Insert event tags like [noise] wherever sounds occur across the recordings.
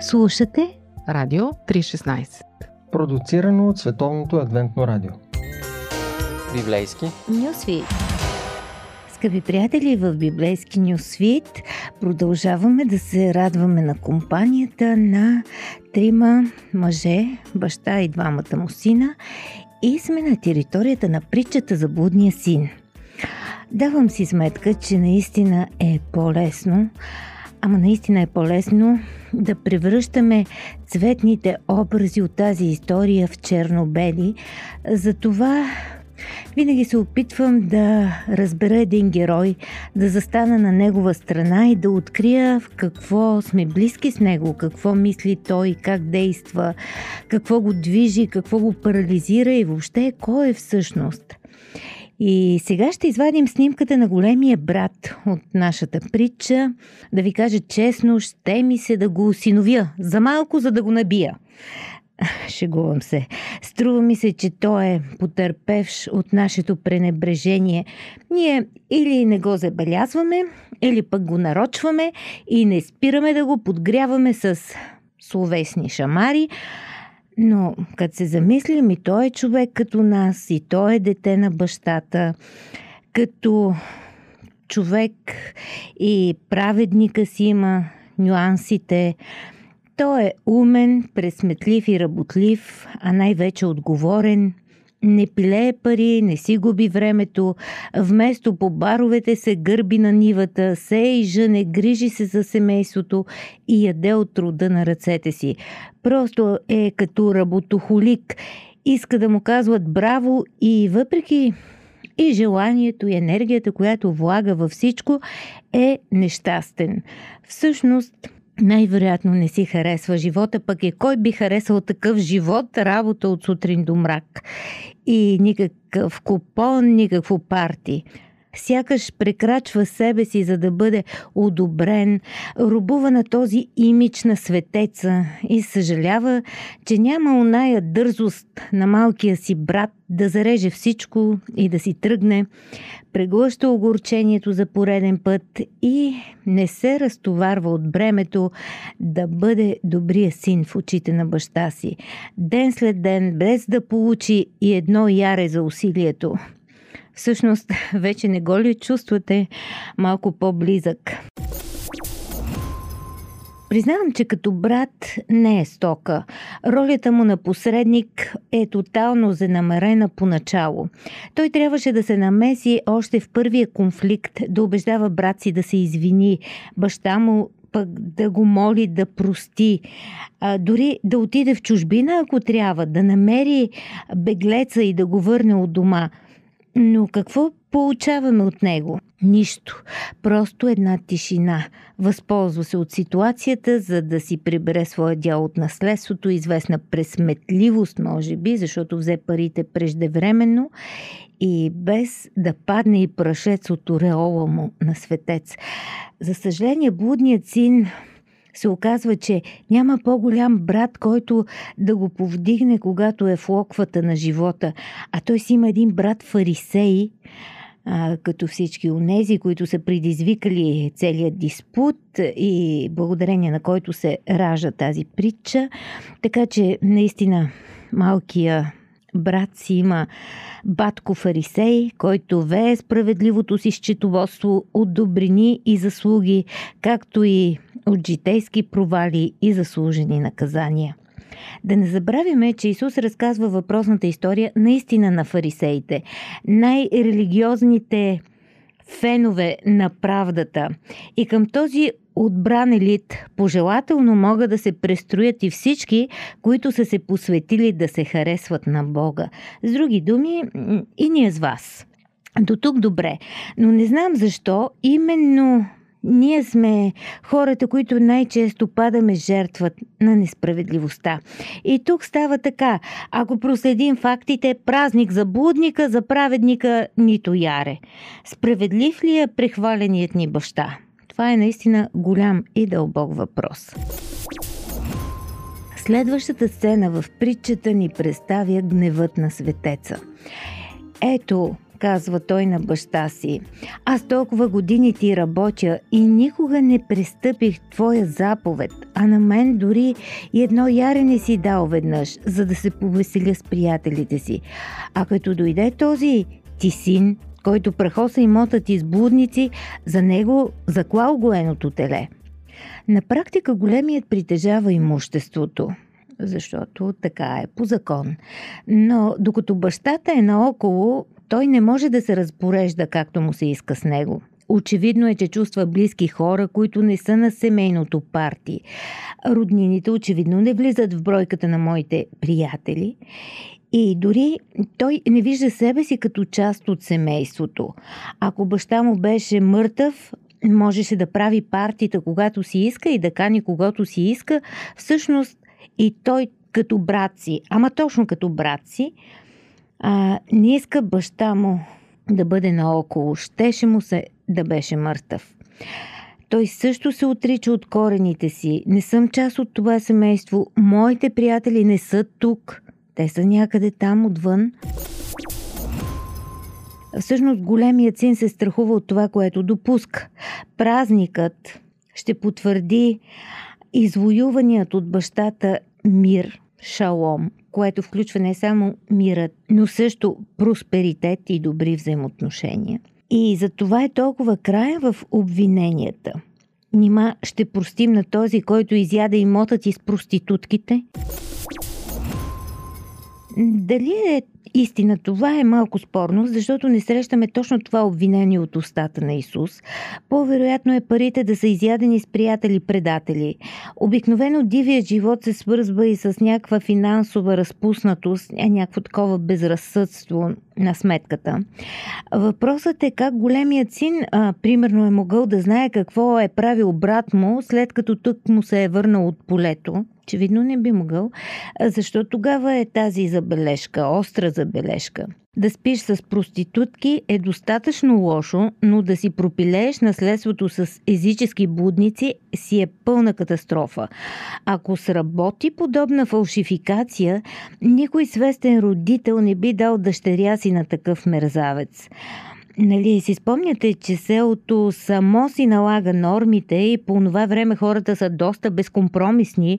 Слушате Радио 316 Продуцирано от Световното адвентно радио. Библейски. Нюсвит Скъпи приятели, в Библейски Нюсвит продължаваме да се радваме на компанията на трима мъже, баща и двамата му сина и сме на територията на притчата за блудния син. Давам си сметка, че наистина е по-лесно Ама наистина е по-лесно да превръщаме цветните образи от тази история в черно-бели. Затова винаги се опитвам да разбера един герой, да застана на негова страна и да открия в какво сме близки с него, какво мисли той, как действа, какво го движи, какво го парализира и въобще кой е всъщност. И сега ще извадим снимката на големия брат от нашата притча. Да ви кажа честно, ще ми се да го осиновя. За малко, за да го набия. [laughs] Шегувам се. Струва ми се, че той е потърпевш от нашето пренебрежение. Ние или не го забелязваме, или пък го нарочваме и не спираме да го подгряваме с словесни шамари, но като се замислим и той е човек като нас, и той е дете на бащата, като човек и праведника си има нюансите. Той е умен, пресметлив и работлив, а най-вече отговорен – не пилее пари, не си губи времето, вместо по баровете се гърби на нивата, се и жъне, грижи се за семейството и яде от труда на ръцете си. Просто е като работохолик. Иска да му казват браво и въпреки и желанието и енергията, която влага във всичко, е нещастен. Всъщност, най-вероятно не си харесва живота, пък и кой би харесал такъв живот, работа от сутрин до мрак. И никакъв купон, никакво парти сякаш прекрачва себе си, за да бъде одобрен, рубува на този имидж на светеца и съжалява, че няма оная дързост на малкия си брат да зареже всичко и да си тръгне, преглъща огорчението за пореден път и не се разтоварва от бремето да бъде добрия син в очите на баща си. Ден след ден, без да получи и едно яре за усилието всъщност [laughs] вече не го ли чувствате малко по-близък? Признавам, че като брат не е стока. Ролята му на посредник е тотално занамерена поначало. Той трябваше да се намеси още в първия конфликт, да убеждава брат си да се извини. Баща му пък да го моли да прости, а, дори да отиде в чужбина, ако трябва, да намери беглеца и да го върне от дома – но какво получаваме от него? Нищо. Просто една тишина. Възползва се от ситуацията, за да си прибере своя дял от наследството, известна пресметливост, може би, защото взе парите преждевременно и без да падне и прашец от ореола му на светец. За съжаление, блудният син се оказва, че няма по-голям брат, който да го повдигне, когато е в локвата на живота. А той си има един брат фарисей, а, като всички онези, които са предизвикали целият диспут и благодарение на който се ражда тази притча. Така че наистина малкия брат си има батко фарисей, който вее справедливото си счетоводство от добрини и заслуги, както и от житейски провали и заслужени наказания. Да не забравяме, че Исус разказва въпросната история наистина на фарисеите, най-религиозните фенове на правдата. И към този отбран елит пожелателно могат да се престроят и всички, които са се посветили да се харесват на Бога. С други думи, и ние с вас. До тук добре, но не знам защо именно ние сме хората, които най-често падаме жертва на несправедливостта. И тук става така. Ако проследим фактите, празник за блудника, за праведника нито яре. Справедлив ли е прехваленият ни баща? Това е наистина голям и дълбок въпрос. Следващата сцена в притчата ни представя гневът на светеца. Ето, казва той на баща си. Аз толкова години ти работя и никога не престъпих твоя заповед, а на мен дори и едно яре не си дал веднъж, за да се повеселя с приятелите си. А като дойде този ти син, който прахоса имота ти с блудници, за него заклал го еното теле. На практика големият притежава имуществото – защото така е по закон. Но докато бащата е наоколо, той не може да се разпорежда както му се иска с него. Очевидно е, че чувства близки хора, които не са на семейното парти. Роднините очевидно не влизат в бройката на моите приятели. И дори той не вижда себе си като част от семейството. Ако баща му беше мъртъв, можеше да прави партията, когато си иска и да кани когато си иска. Всъщност и той като брат си, ама точно като брат си, а, не иска баща му да бъде наоколо. Щеше му се да беше мъртъв. Той също се отрича от корените си. Не съм част от това семейство. Моите приятели не са тук. Те са някъде там отвън. Всъщност големият син се страхува от това, което допуска. Празникът ще потвърди извоюваният от бащата мир, шалом, което включва не само мирът, но също просперитет и добри взаимоотношения. И за това е толкова края в обвиненията. Нима ще простим на този, който изяда имотът ти с проститутките? Дали е истина. Това е малко спорно, защото не срещаме точно това обвинение от устата на Исус. По-вероятно е парите да са изядени с приятели-предатели. Обикновено дивият живот се свързва и с някаква финансова разпуснатост, някакво такова безразсъдство на сметката. Въпросът е как големият син, а, примерно, е могъл да знае какво е правил брат му, след като тук му се е върнал от полето очевидно не би могъл, защото тогава е тази забележка, остра забележка. Да спиш с проститутки е достатъчно лошо, но да си пропилееш наследството с езически будници си е пълна катастрофа. Ако сработи подобна фалшификация, никой свестен родител не би дал дъщеря си на такъв мерзавец. Нали, си спомняте, че селото само си налага нормите и по това време хората са доста безкомпромисни.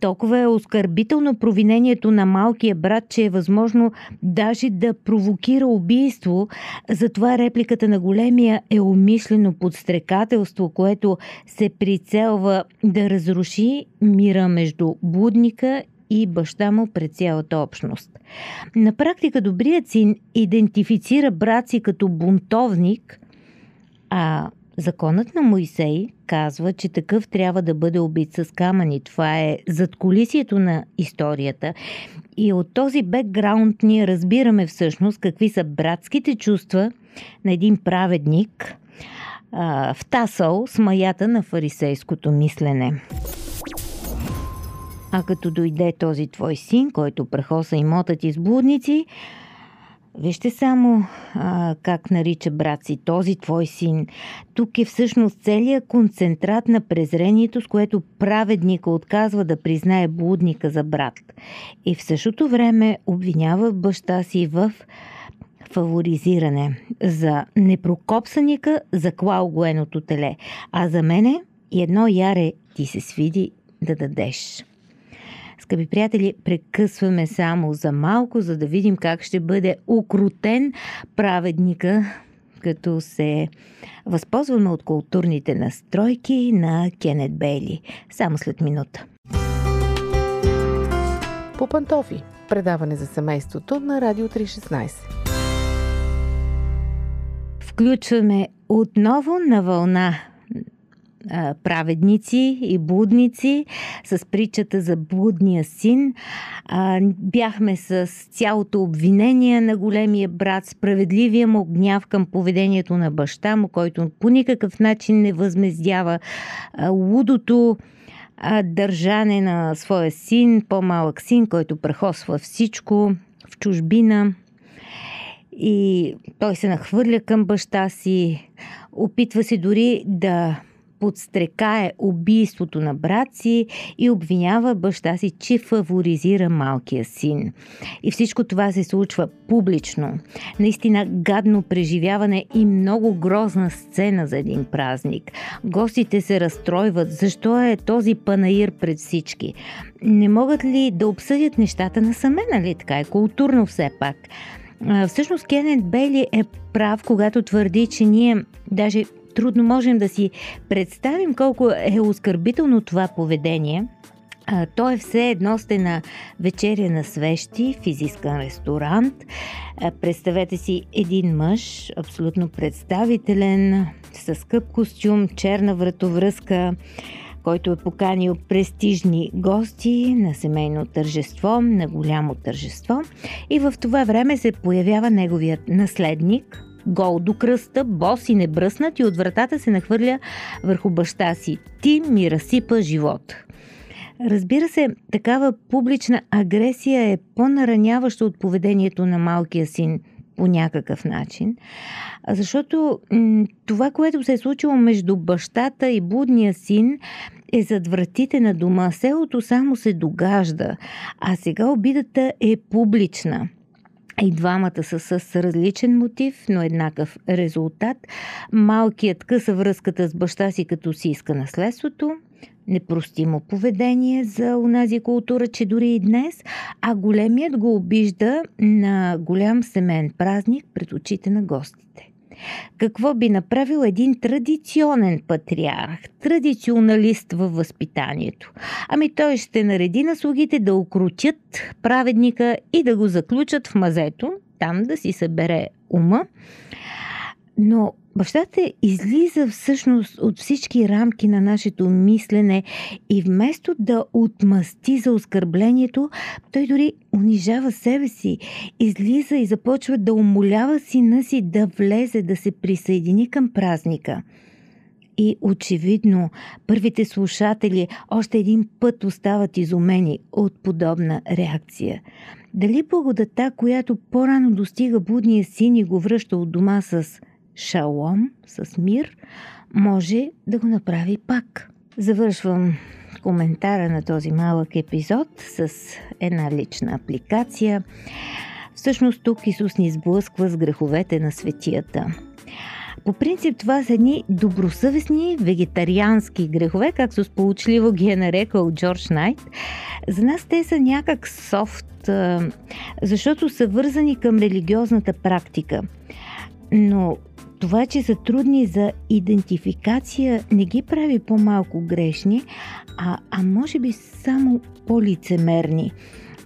Толкова е оскърбително провинението на малкия брат, че е възможно даже да провокира убийство. Затова репликата на големия е умишлено подстрекателство, което се прицелва да разруши мира между будника и баща му пред цялата общност. На практика добрият син идентифицира брат си като бунтовник, а законът на Моисей казва, че такъв трябва да бъде убит с камъни. Това е задколисието на историята. И от този бекграунд ние разбираме всъщност какви са братските чувства на един праведник, втасал с маята на фарисейското мислене. А като дойде този твой син, който прахоса имота ти с блудници, Вижте само а, как нарича брат си този твой син. Тук е всъщност целият концентрат на презрението, с което праведника отказва да признае блудника за брат. И в същото време обвинява баща си в фаворизиране. За непрокопсаника заклал гоеното теле, а за мене едно яре ти се свиди да дадеш. Скъпи приятели, прекъсваме само за малко, за да видим как ще бъде укрутен праведника, като се възползваме от културните настройки на Кенет Бейли. Само след минута. По пантофи. Предаване за семейството на Радио 316. Включваме отново на вълна праведници и блудници с притчата за блудния син. Бяхме с цялото обвинение на големия брат, справедливия му гняв към поведението на баща му, който по никакъв начин не възмездява лудото държане на своя син, по-малък син, който прехосва всичко в чужбина. И той се нахвърля към баща си, опитва се дори да подстрекае убийството на брат си и обвинява баща си, че фаворизира малкия син. И всичко това се случва публично. Наистина гадно преживяване и много грозна сцена за един празник. Гостите се разстройват. Защо е този панаир пред всички? Не могат ли да обсъдят нещата насаме, нали така е културно все пак? Всъщност Кенет Бейли е прав, когато твърди, че ние даже трудно можем да си представим колко е оскърбително това поведение. А, то е все едно сте на вечеря на свещи в ресторант. Представете си един мъж, абсолютно представителен, с скъп костюм, черна вратовръзка, който е поканил престижни гости на семейно тържество, на голямо тържество. И в това време се появява неговият наследник, гол до кръста, бос и небръснат и от вратата се нахвърля върху баща си. Ти ми разсипа живот. Разбира се, такава публична агресия е по-нараняваща от поведението на малкия син по някакъв начин, защото м- това, което се е случило между бащата и будния син, е зад вратите на дома. Селото само се догажда, а сега обидата е публична. И двамата са с различен мотив, но еднакъв резултат. Малкият къса връзката с баща си, като си иска наследството. Непростимо поведение за унази култура, че дори и днес, а големият го обижда на голям семен празник пред очите на гостите. Какво би направил един традиционен патриарх, традиционалист във възпитанието? Ами той ще нареди на слугите да окрутят праведника и да го заключат в мазето, там да си събере ума. Но Бащата излиза всъщност от всички рамки на нашето мислене и вместо да отмъсти за оскърблението, той дори унижава себе си, излиза и започва да умолява сина си да влезе, да се присъедини към празника. И очевидно, първите слушатели още един път остават изумени от подобна реакция. Дали благодата, която по-рано достига будния син и го връща от дома с шалом, с мир, може да го направи пак. Завършвам коментара на този малък епизод с една лична апликация. Всъщност тук Исус ни сблъсква с греховете на светията. По принцип това са едни добросъвестни вегетариански грехове, както сполучливо ги е нарекал Джордж Найт. За нас те са някак софт, защото са вързани към религиозната практика. Но това, че са трудни за идентификация, не ги прави по-малко грешни, а, а може би само по-лицемерни.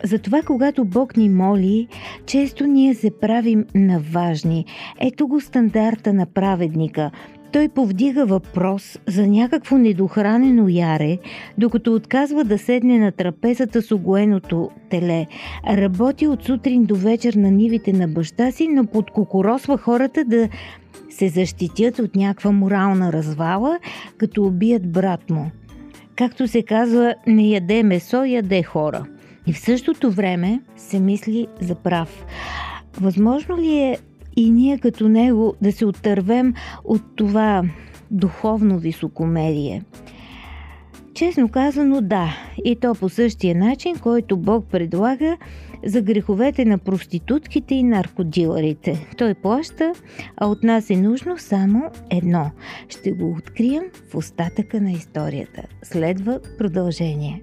Затова, когато Бог ни моли, често ние се правим на важни. Ето го стандарта на праведника. Той повдига въпрос за някакво недохранено яре, докато отказва да седне на трапезата с огоеното теле. Работи от сутрин до вечер на нивите на баща си, но подкокоросва хората да се защитят от някаква морална развала, като убият брат му. Както се казва, не яде месо, яде хора. И в същото време се мисли за прав. Възможно ли е и ние като него да се отървем от това духовно високомерие? Честно казано, да. И то по същия начин, който Бог предлага за греховете на проститутките и наркодиларите. Той плаща, а от нас е нужно само едно. Ще го открием в остатъка на историята. Следва продължение.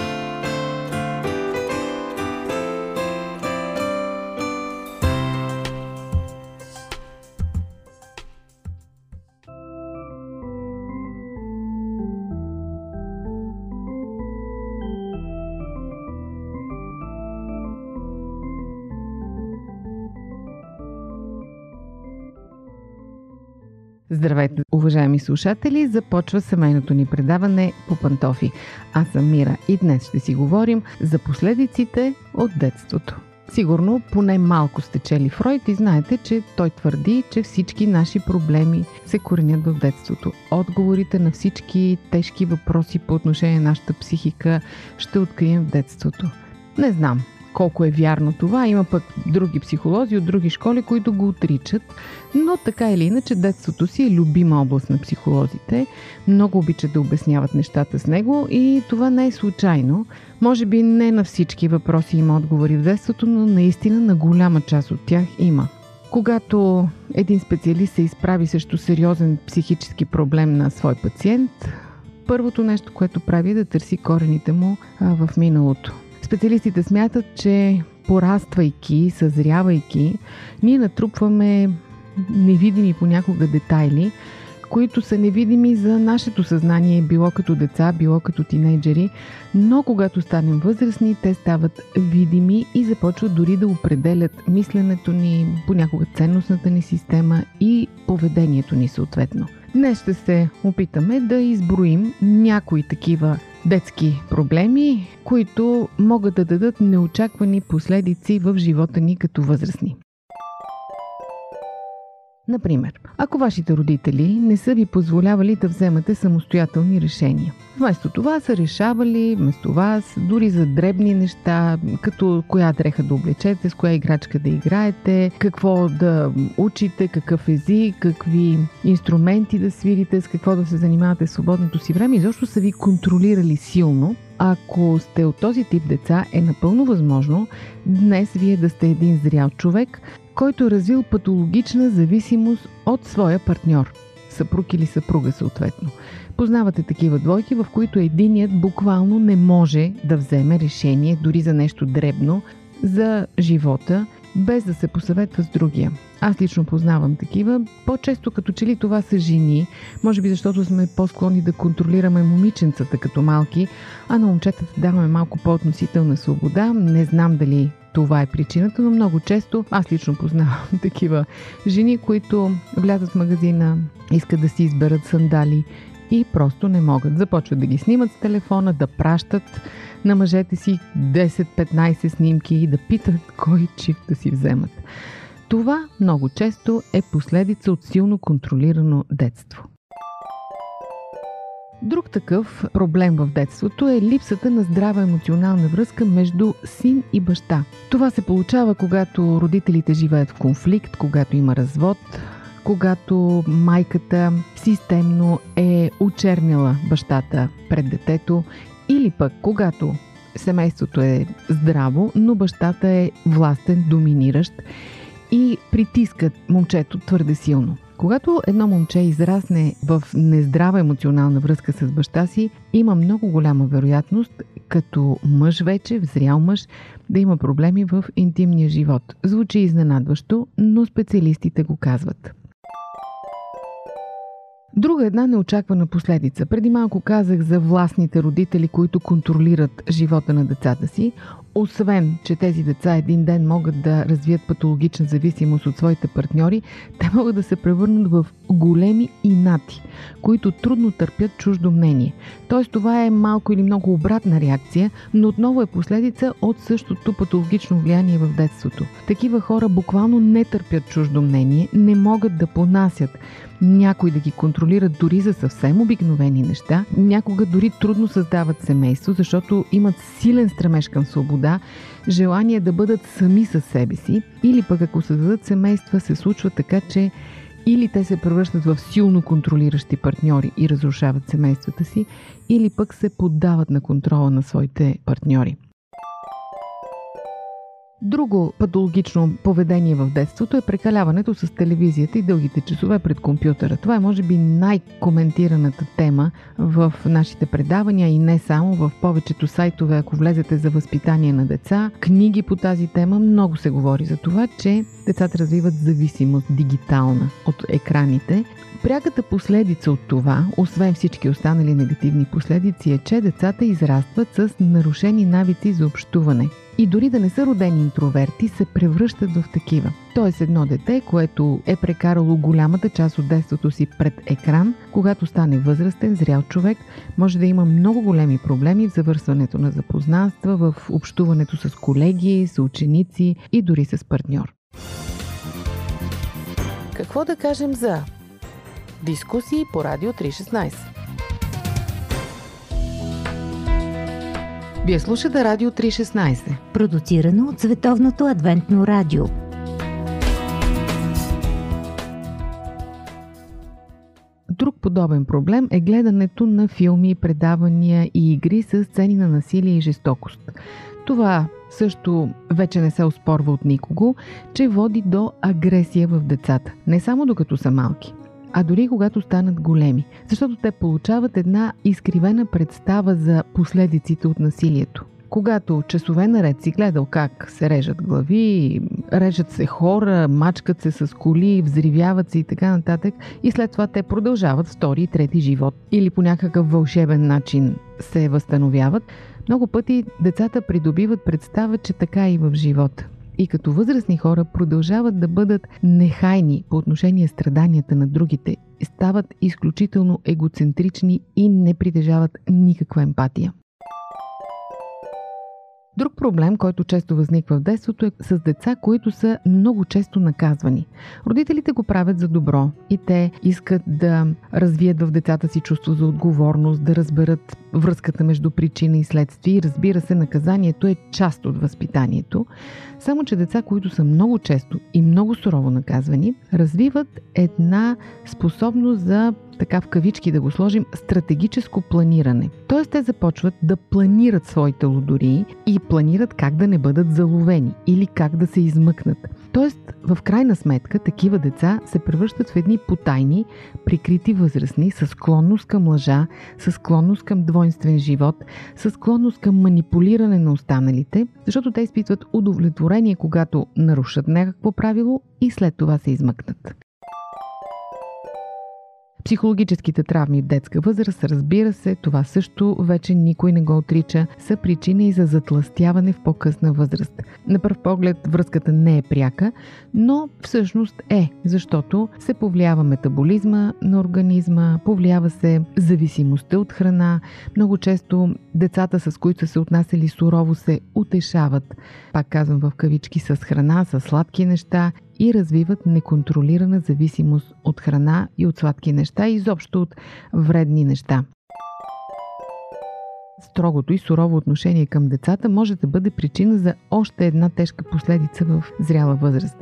Здравейте, уважаеми слушатели! Започва семейното ни предаване по пантофи. Аз съм Мира и днес ще си говорим за последиците от детството. Сигурно поне малко сте чели Фройд и знаете, че той твърди, че всички наши проблеми се коренят в детството. Отговорите на всички тежки въпроси по отношение на нашата психика ще открием в детството. Не знам, колко е вярно това. Има пък други психолози от други школи, които го отричат. Но така или иначе, детството си е любима област на психолозите. Много обичат да обясняват нещата с него и това не е случайно. Може би не на всички въпроси има отговори в детството, но наистина на голяма част от тях има. Когато един специалист се изправи срещу сериозен психически проблем на свой пациент, първото нещо, което прави е да търси корените му в миналото. Специалистите смятат, че пораствайки, съзрявайки, ние натрупваме невидими понякога детайли, които са невидими за нашето съзнание, било като деца, било като тинейджери, но когато станем възрастни, те стават видими и започват дори да определят мисленето ни, понякога ценностната ни система и поведението ни съответно. Днес ще се опитаме да изброим някои такива детски проблеми, които могат да дадат неочаквани последици в живота ни като възрастни. Например, ако вашите родители не са ви позволявали да вземате самостоятелни решения. Вместо това са решавали вместо вас дори за дребни неща, като коя дреха да облечете, с коя играчка да играете, какво да учите, какъв език, какви инструменти да свирите, с какво да се занимавате в свободното си време. Изобщо са ви контролирали силно, ако сте от този тип деца, е напълно възможно днес вие да сте един зрял човек, който е развил патологична зависимост от своя партньор, съпруг или съпруга съответно. Познавате такива двойки, в които единият буквално не може да вземе решение дори за нещо дребно за живота, без да се посъветва с другия. Аз лично познавам такива. По-често като че ли това са жени, може би защото сме по-склонни да контролираме момиченцата като малки, а на момчетата даваме малко по-относителна свобода. Не знам дали това е причината, но много често аз лично познавам [laughs] такива жени, които влязат в магазина, искат да си изберат сандали и просто не могат. Започват да ги снимат с телефона, да пращат на мъжете си 10-15 снимки и да питат кой чип да си вземат. Това много често е последица от силно контролирано детство. Друг такъв проблем в детството е липсата на здрава емоционална връзка между син и баща. Това се получава, когато родителите живеят в конфликт, когато има развод, когато майката системно е очерняла бащата пред детето или пък когато семейството е здраво, но бащата е властен, доминиращ и притискат момчето твърде силно. Когато едно момче израсне в нездрава емоционална връзка с баща си, има много голяма вероятност, като мъж вече, взрял мъж, да има проблеми в интимния живот. Звучи изненадващо, но специалистите го казват. Друга една неочаквана последица. Преди малко казах за властните родители, които контролират живота на децата си. Освен, че тези деца един ден могат да развият патологична зависимост от своите партньори, те могат да се превърнат в големи инати, които трудно търпят чуждо мнение. Тоест това е малко или много обратна реакция, но отново е последица от същото патологично влияние в детството. Такива хора буквално не търпят чуждо мнение, не могат да понасят някой да ги контролират дори за съвсем обикновени неща, някога дори трудно създават семейство, защото имат силен стремеж към свобода, желание да бъдат сами със себе си, или пък ако създадат семейства, се случва така, че или те се превръщат в силно контролиращи партньори и разрушават семействата си, или пък се поддават на контрола на своите партньори. Друго патологично поведение в детството е прекаляването с телевизията и дългите часове пред компютъра. Това е, може би, най-коментираната тема в нашите предавания и не само в повечето сайтове, ако влезете за възпитание на деца. Книги по тази тема много се говори за това, че децата развиват зависимост дигитална от екраните. Пряката последица от това, освен всички останали негативни последици, е, че децата израстват с нарушени навици за общуване – и дори да не са родени интроверти, се превръщат в такива. Тоест едно дете, което е прекарало голямата част от детството си пред екран, когато стане възрастен, зрял човек, може да има много големи проблеми в завързването на запознанства, в общуването с колеги, с ученици и дори с партньор. Какво да кажем за дискусии по Радио 316? Вие слушате Радио 316, продуцирано от Световното адвентно радио. Друг подобен проблем е гледането на филми, предавания и игри с сцени на насилие и жестокост. Това също вече не се оспорва от никого, че води до агресия в децата. Не само докато са малки, а дори когато станат големи. Защото те получават една изкривена представа за последиците от насилието. Когато часове наред си гледал как се режат глави, режат се хора, мачкат се с коли, взривяват се и така нататък, и след това те продължават втори и трети живот или по някакъв вълшебен начин се възстановяват, много пъти децата придобиват представа, че така и в живота. И като възрастни хора продължават да бъдат нехайни по отношение страданията на другите, стават изключително егоцентрични и не притежават никаква емпатия. Друг проблем, който често възниква в детството е с деца, които са много често наказвани. Родителите го правят за добро и те искат да развият в децата си чувство за отговорност, да разберат връзката между причина и следствие. Разбира се, наказанието е част от възпитанието. Само, че деца, които са много често и много сурово наказвани, развиват една способност за така в кавички да го сложим, стратегическо планиране. Тоест те започват да планират своите лодори и планират как да не бъдат заловени или как да се измъкнат. Тоест, в крайна сметка, такива деца се превръщат в едни потайни, прикрити възрастни, с склонност към лъжа, с склонност към двойствен живот, с склонност към манипулиране на останалите, защото те изпитват удовлетворение, когато нарушат някакво правило и след това се измъкнат. Психологическите травми в детска възраст, разбира се, това също вече никой не го отрича, са причина и за затластяване в по-късна възраст. На пръв поглед връзката не е пряка, но всъщност е, защото се повлиява метаболизма на организма, повлиява се зависимостта от храна. Много често децата, с които са се отнасяли сурово, се утешават, пак казвам в кавички, с храна, с сладки неща и развиват неконтролирана зависимост от храна и от сладки неща и изобщо от вредни неща. Строгото и сурово отношение към децата може да бъде причина за още една тежка последица в зряла възраст.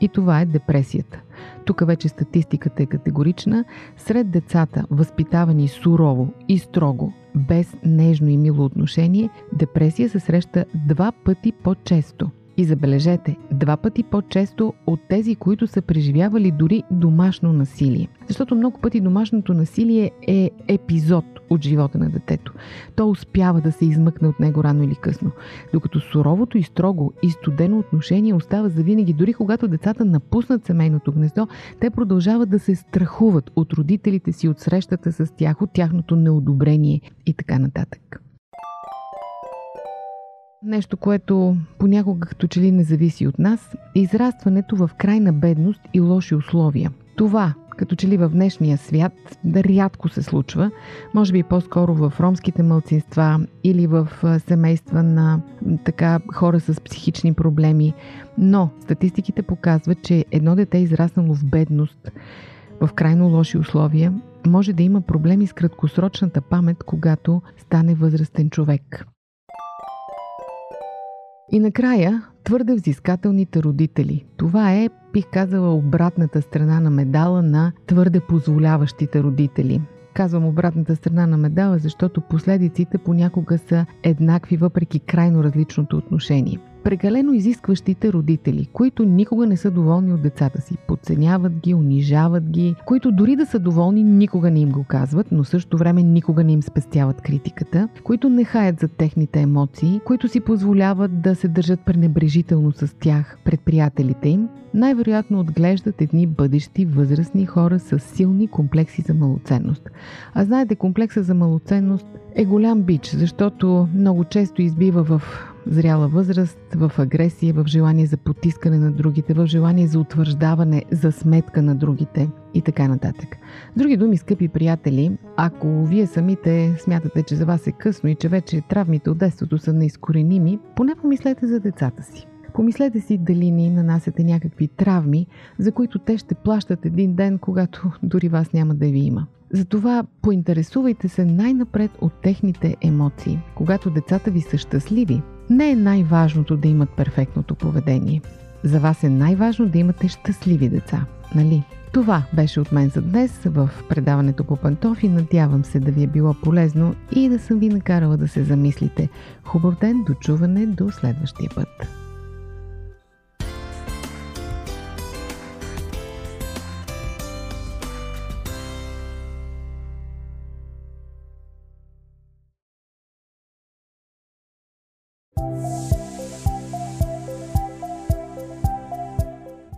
И това е депресията. Тук вече статистиката е категорична. Сред децата, възпитавани сурово и строго, без нежно и мило отношение, депресия се среща два пъти по-често – и забележете, два пъти по-често от тези, които са преживявали дори домашно насилие. Защото много пъти домашното насилие е епизод от живота на детето. То успява да се измъкне от него рано или късно. Докато суровото и строго и студено отношение остава завинаги, дори когато децата напуснат семейното гнездо, те продължават да се страхуват от родителите си, от срещата с тях, от тяхното неодобрение и така нататък. Нещо, което понякога като че ли не зависи от нас, е израстването в крайна бедност и лоши условия. Това, като че ли в днешния свят, да рядко се случва, може би по-скоро в ромските мълцинства или в семейства на така хора с психични проблеми. Но статистиките показват, че едно дете израснало в бедност, в крайно лоши условия, може да има проблеми с краткосрочната памет, когато стане възрастен човек. И накрая, твърде взискателните родители. Това е, бих казала, обратната страна на медала на твърде позволяващите родители. Казвам обратната страна на медала, защото последиците понякога са еднакви въпреки крайно различното отношение – Прекалено изискващите родители, които никога не са доволни от децата си, подценяват ги, унижават ги, които дори да са доволни, никога не им го казват, но също време никога не им спестяват критиката, които не хаят за техните емоции, които си позволяват да се държат пренебрежително с тях пред приятелите им, най-вероятно отглеждат едни бъдещи възрастни хора с силни комплекси за малоценност. А знаете, комплекса за малоценност е голям бич, защото много често избива в зряла възраст, в агресия, в желание за потискане на другите, в желание за утвърждаване за сметка на другите и така нататък. Други думи, скъпи приятели, ако вие самите смятате, че за вас е късно и че вече травмите от детството са неизкореними, поне помислете за децата си. Помислете си дали ни нанасяте някакви травми, за които те ще плащат един ден, когато дори вас няма да ви има. Затова поинтересувайте се най-напред от техните емоции. Когато децата ви са щастливи, не е най-важното да имат перфектното поведение. За вас е най-важно да имате щастливи деца, нали? Това беше от мен за днес в предаването по пантофи. Надявам се да ви е било полезно и да съм ви накарала да се замислите. Хубав ден, до чуване, до следващия път.